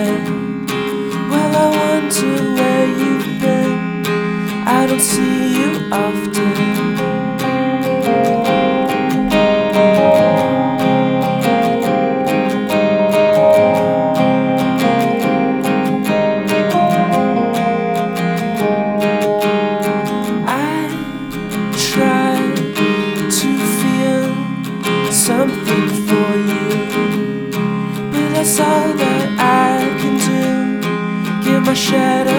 right. Well, I wonder where you've been. I don't see you often. never shed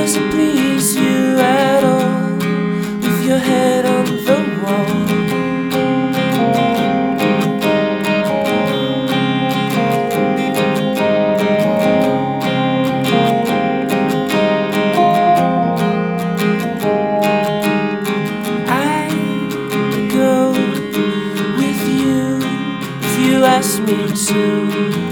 does it please you at all with your head on the wall? I go with you if you ask me to.